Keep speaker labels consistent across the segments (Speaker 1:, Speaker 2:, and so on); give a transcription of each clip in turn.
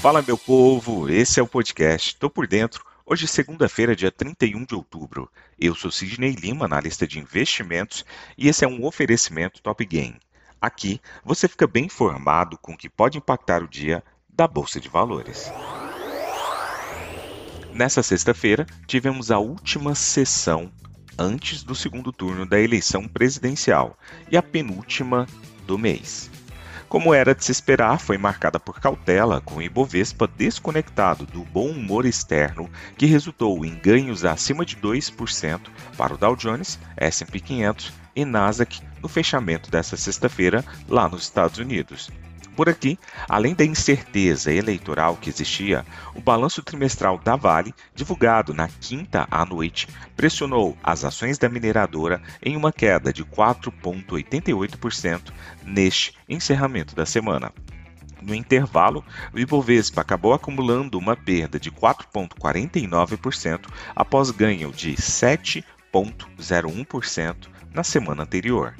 Speaker 1: Fala, meu povo, esse é o podcast Tô por Dentro. Hoje, segunda-feira, dia 31 de outubro. Eu sou Sidney Lima, analista de investimentos, e esse é um oferecimento Top Game. Aqui você fica bem informado com o que pode impactar o dia da Bolsa de Valores. Nessa sexta-feira, tivemos a última sessão antes do segundo turno da eleição presidencial e a penúltima do mês. Como era de se esperar, foi marcada por cautela, com o Ibovespa desconectado do bom humor externo, que resultou em ganhos acima de 2% para o Dow Jones, S&P 500 e Nasdaq no fechamento desta sexta-feira lá nos Estados Unidos. Por aqui, além da incerteza eleitoral que existia, o balanço trimestral da Vale, divulgado na quinta à noite, pressionou as ações da mineradora em uma queda de 4,88% neste encerramento da semana. No intervalo, o Ibovespa acabou acumulando uma perda de 4,49% após ganho de 7,01% na semana anterior.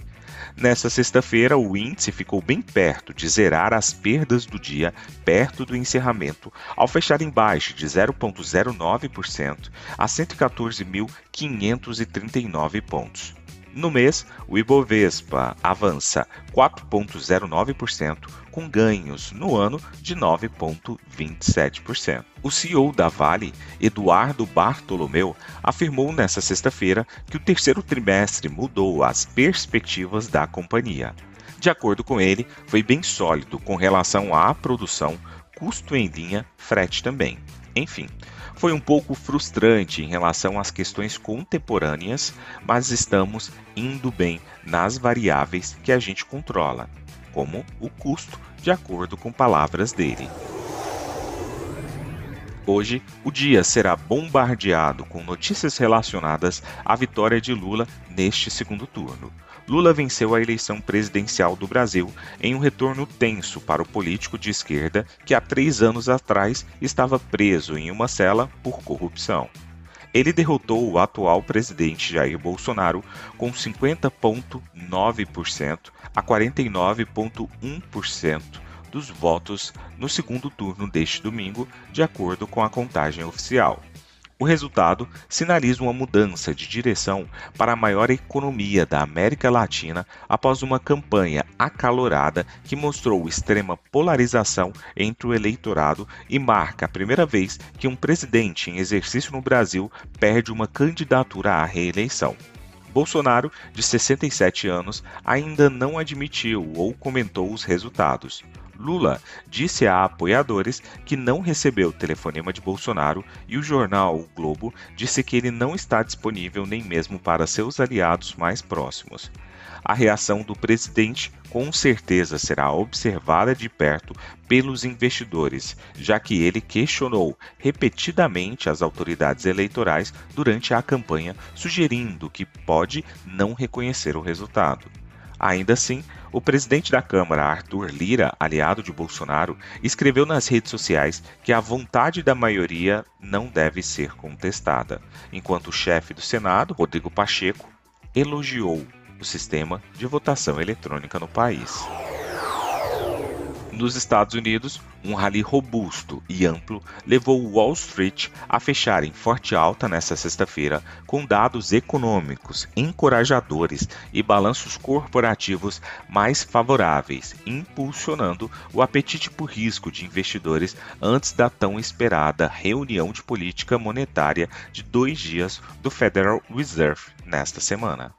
Speaker 1: Nesta sexta-feira, o índice ficou bem perto de zerar as perdas do dia perto do encerramento, ao fechar em baixa de 0,09% a 114.539 pontos. No mês, o Ibovespa avança 4,09%, com ganhos no ano de 9,27%. O CEO da Vale, Eduardo Bartolomeu, afirmou nesta sexta-feira que o terceiro trimestre mudou as perspectivas da companhia. De acordo com ele, foi bem sólido com relação à produção, custo em linha, frete também. Enfim, foi um pouco frustrante em relação às questões contemporâneas, mas estamos indo bem nas variáveis que a gente controla, como o custo, de acordo com palavras dele. Hoje, o dia será bombardeado com notícias relacionadas à vitória de Lula neste segundo turno. Lula venceu a eleição presidencial do Brasil em um retorno tenso para o político de esquerda que há três anos atrás estava preso em uma cela por corrupção. Ele derrotou o atual presidente Jair Bolsonaro com 50,9% a 49,1% dos votos no segundo turno deste domingo, de acordo com a contagem oficial. O resultado sinaliza uma mudança de direção para a maior economia da América Latina após uma campanha acalorada que mostrou extrema polarização entre o eleitorado e marca a primeira vez que um presidente em exercício no Brasil perde uma candidatura à reeleição. Bolsonaro, de 67 anos, ainda não admitiu ou comentou os resultados. Lula disse a apoiadores que não recebeu o telefonema de Bolsonaro e o jornal o Globo disse que ele não está disponível nem mesmo para seus aliados mais próximos. A reação do presidente com certeza será observada de perto pelos investidores, já que ele questionou repetidamente as autoridades eleitorais durante a campanha, sugerindo que pode não reconhecer o resultado. Ainda assim, o presidente da Câmara, Arthur Lira, aliado de Bolsonaro, escreveu nas redes sociais que a vontade da maioria não deve ser contestada, enquanto o chefe do Senado, Rodrigo Pacheco, elogiou o sistema de votação eletrônica no país. Nos Estados Unidos, um rally robusto e amplo levou Wall Street a fechar em forte alta nesta sexta-feira, com dados econômicos encorajadores e balanços corporativos mais favoráveis, impulsionando o apetite por risco de investidores antes da tão esperada reunião de política monetária de dois dias do Federal Reserve nesta semana.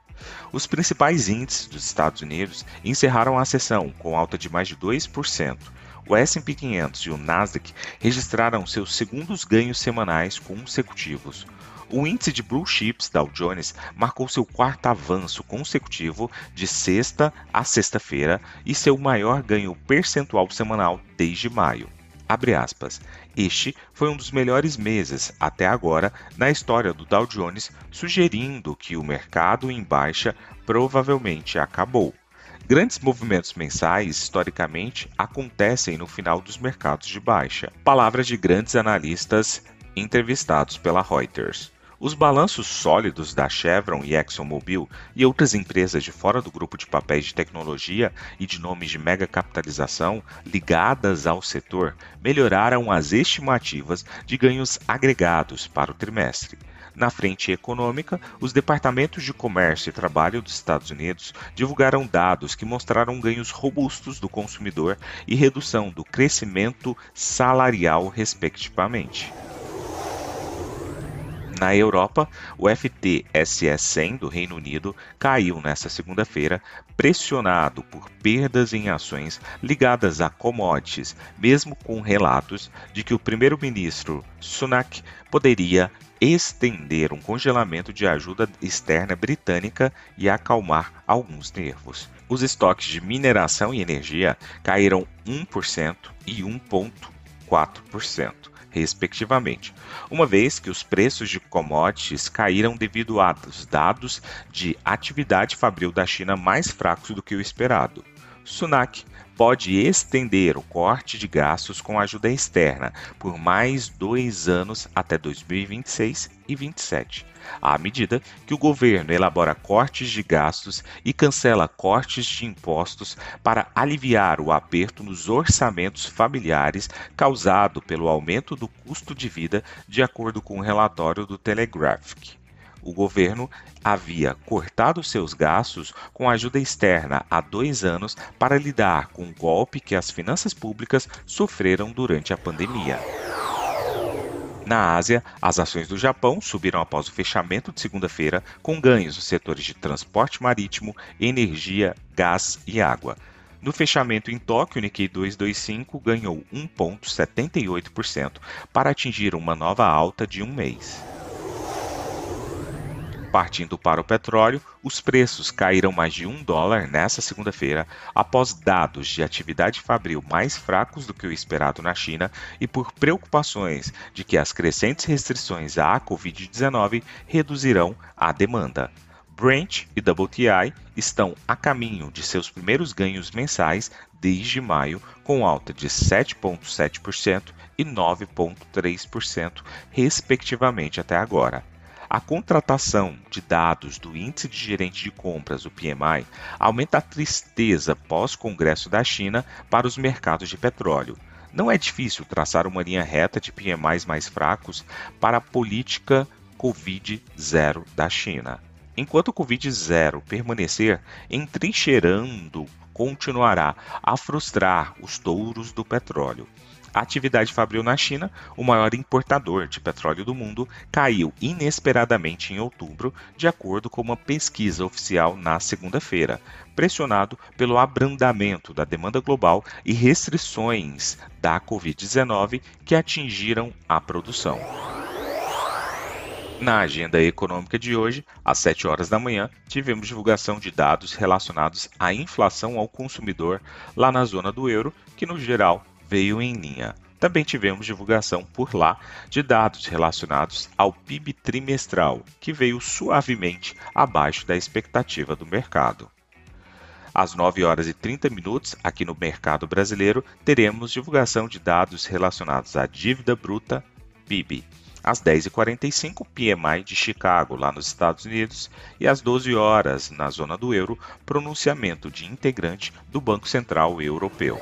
Speaker 1: Os principais índices dos Estados Unidos encerraram a sessão com alta de mais de 2%. O S&P 500 e o Nasdaq registraram seus segundos ganhos semanais consecutivos. O índice de Blue Chips Dow Jones marcou seu quarto avanço consecutivo de sexta a sexta-feira e seu maior ganho percentual semanal desde maio. Este foi um dos melhores meses até agora na história do Dow Jones, sugerindo que o mercado em baixa provavelmente acabou. Grandes movimentos mensais, historicamente, acontecem no final dos mercados de baixa. Palavras de grandes analistas entrevistados pela Reuters. Os balanços sólidos da Chevron e ExxonMobil e outras empresas de fora do grupo de papéis de tecnologia e de nomes de mega capitalização ligadas ao setor melhoraram as estimativas de ganhos agregados para o trimestre. Na frente econômica, os departamentos de comércio e trabalho dos Estados Unidos divulgaram dados que mostraram ganhos robustos do consumidor e redução do crescimento salarial, respectivamente. Na Europa, o FTSE 100 do Reino Unido caiu nesta segunda-feira, pressionado por perdas em ações ligadas a commodities, mesmo com relatos de que o primeiro-ministro Sunak poderia estender um congelamento de ajuda externa britânica e acalmar alguns nervos. Os estoques de mineração e energia caíram 1% e 1,4% respectivamente, uma vez que os preços de commodities caíram devido a dados de atividade fabril da China mais fracos do que o esperado. Sunak pode estender o corte de gastos com ajuda externa por mais dois anos até 2026 e 2027, à medida que o governo elabora cortes de gastos e cancela cortes de impostos para aliviar o aperto nos orçamentos familiares causado pelo aumento do custo de vida, de acordo com o um relatório do Telegraphic o governo havia cortado seus gastos com ajuda externa há dois anos para lidar com o golpe que as finanças públicas sofreram durante a pandemia. Na Ásia, as ações do Japão subiram após o fechamento de segunda-feira, com ganhos nos setores de transporte marítimo, energia, gás e água. No fechamento em Tóquio, o Nikkei 225 ganhou 1,78% para atingir uma nova alta de um mês. Partindo para o petróleo, os preços caíram mais de um dólar nesta segunda-feira, após dados de atividade fabril mais fracos do que o esperado na China e por preocupações de que as crescentes restrições à Covid-19 reduzirão a demanda. Brent e WTI estão a caminho de seus primeiros ganhos mensais desde maio, com alta de 7,7% e 9,3%, respectivamente, até agora. A contratação de dados do Índice de Gerente de Compras, o PMI, aumenta a tristeza pós-Congresso da China para os mercados de petróleo. Não é difícil traçar uma linha reta de PMIs mais fracos para a política Covid-0 da China. Enquanto o Covid-0 permanecer entrincheirando, continuará a frustrar os touros do petróleo. Atividade fabril na China, o maior importador de petróleo do mundo, caiu inesperadamente em outubro, de acordo com uma pesquisa oficial na segunda-feira, pressionado pelo abrandamento da demanda global e restrições da Covid-19 que atingiram a produção. Na agenda econômica de hoje, às 7 horas da manhã, tivemos divulgação de dados relacionados à inflação ao consumidor lá na zona do euro, que no geral veio em linha. Também tivemos divulgação por lá de dados relacionados ao PIB trimestral, que veio suavemente abaixo da expectativa do mercado. Às 9 horas e 30 minutos, aqui no mercado brasileiro, teremos divulgação de dados relacionados à dívida bruta, PIB. Às 10h45, PMI de Chicago, lá nos Estados Unidos, e às 12 horas, na zona do euro, pronunciamento de integrante do Banco Central Europeu.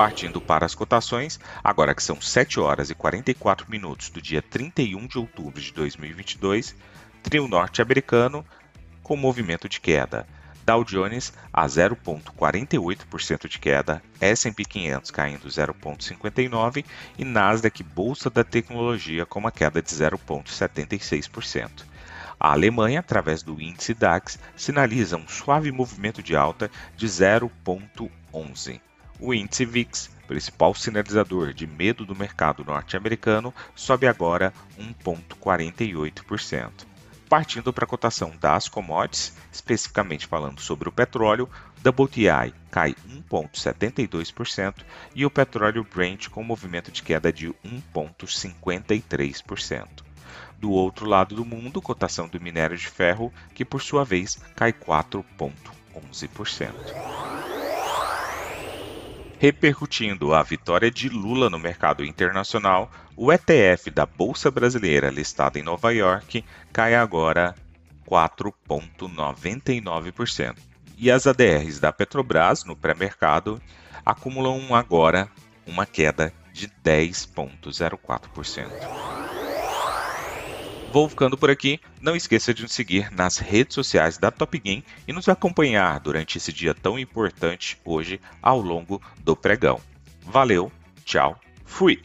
Speaker 1: Partindo para as cotações, agora que são 7 horas e 44 minutos do dia 31 de outubro de 2022, trio norte-americano com movimento de queda. Dow Jones a 0,48% de queda, S&P 500 caindo 0,59% e Nasdaq Bolsa da Tecnologia com uma queda de 0,76%. A Alemanha, através do índice DAX, sinaliza um suave movimento de alta de 0,11%. O índice VIX, principal sinalizador de medo do mercado norte-americano, sobe agora 1,48%. Partindo para a cotação das commodities, especificamente falando sobre o petróleo, WTI cai 1,72% e o petróleo Brent com movimento de queda de 1,53%. Do outro lado do mundo, cotação do minério de ferro, que por sua vez cai 4,11%. Repercutindo a vitória de Lula no mercado internacional, o ETF da Bolsa Brasileira listado em Nova York cai agora 4,99%. E as ADRs da Petrobras no pré-mercado acumulam agora uma queda de 10,04%. Vou ficando por aqui. Não esqueça de nos seguir nas redes sociais da Top Game e nos acompanhar durante esse dia tão importante hoje ao longo do pregão. Valeu, tchau, fui!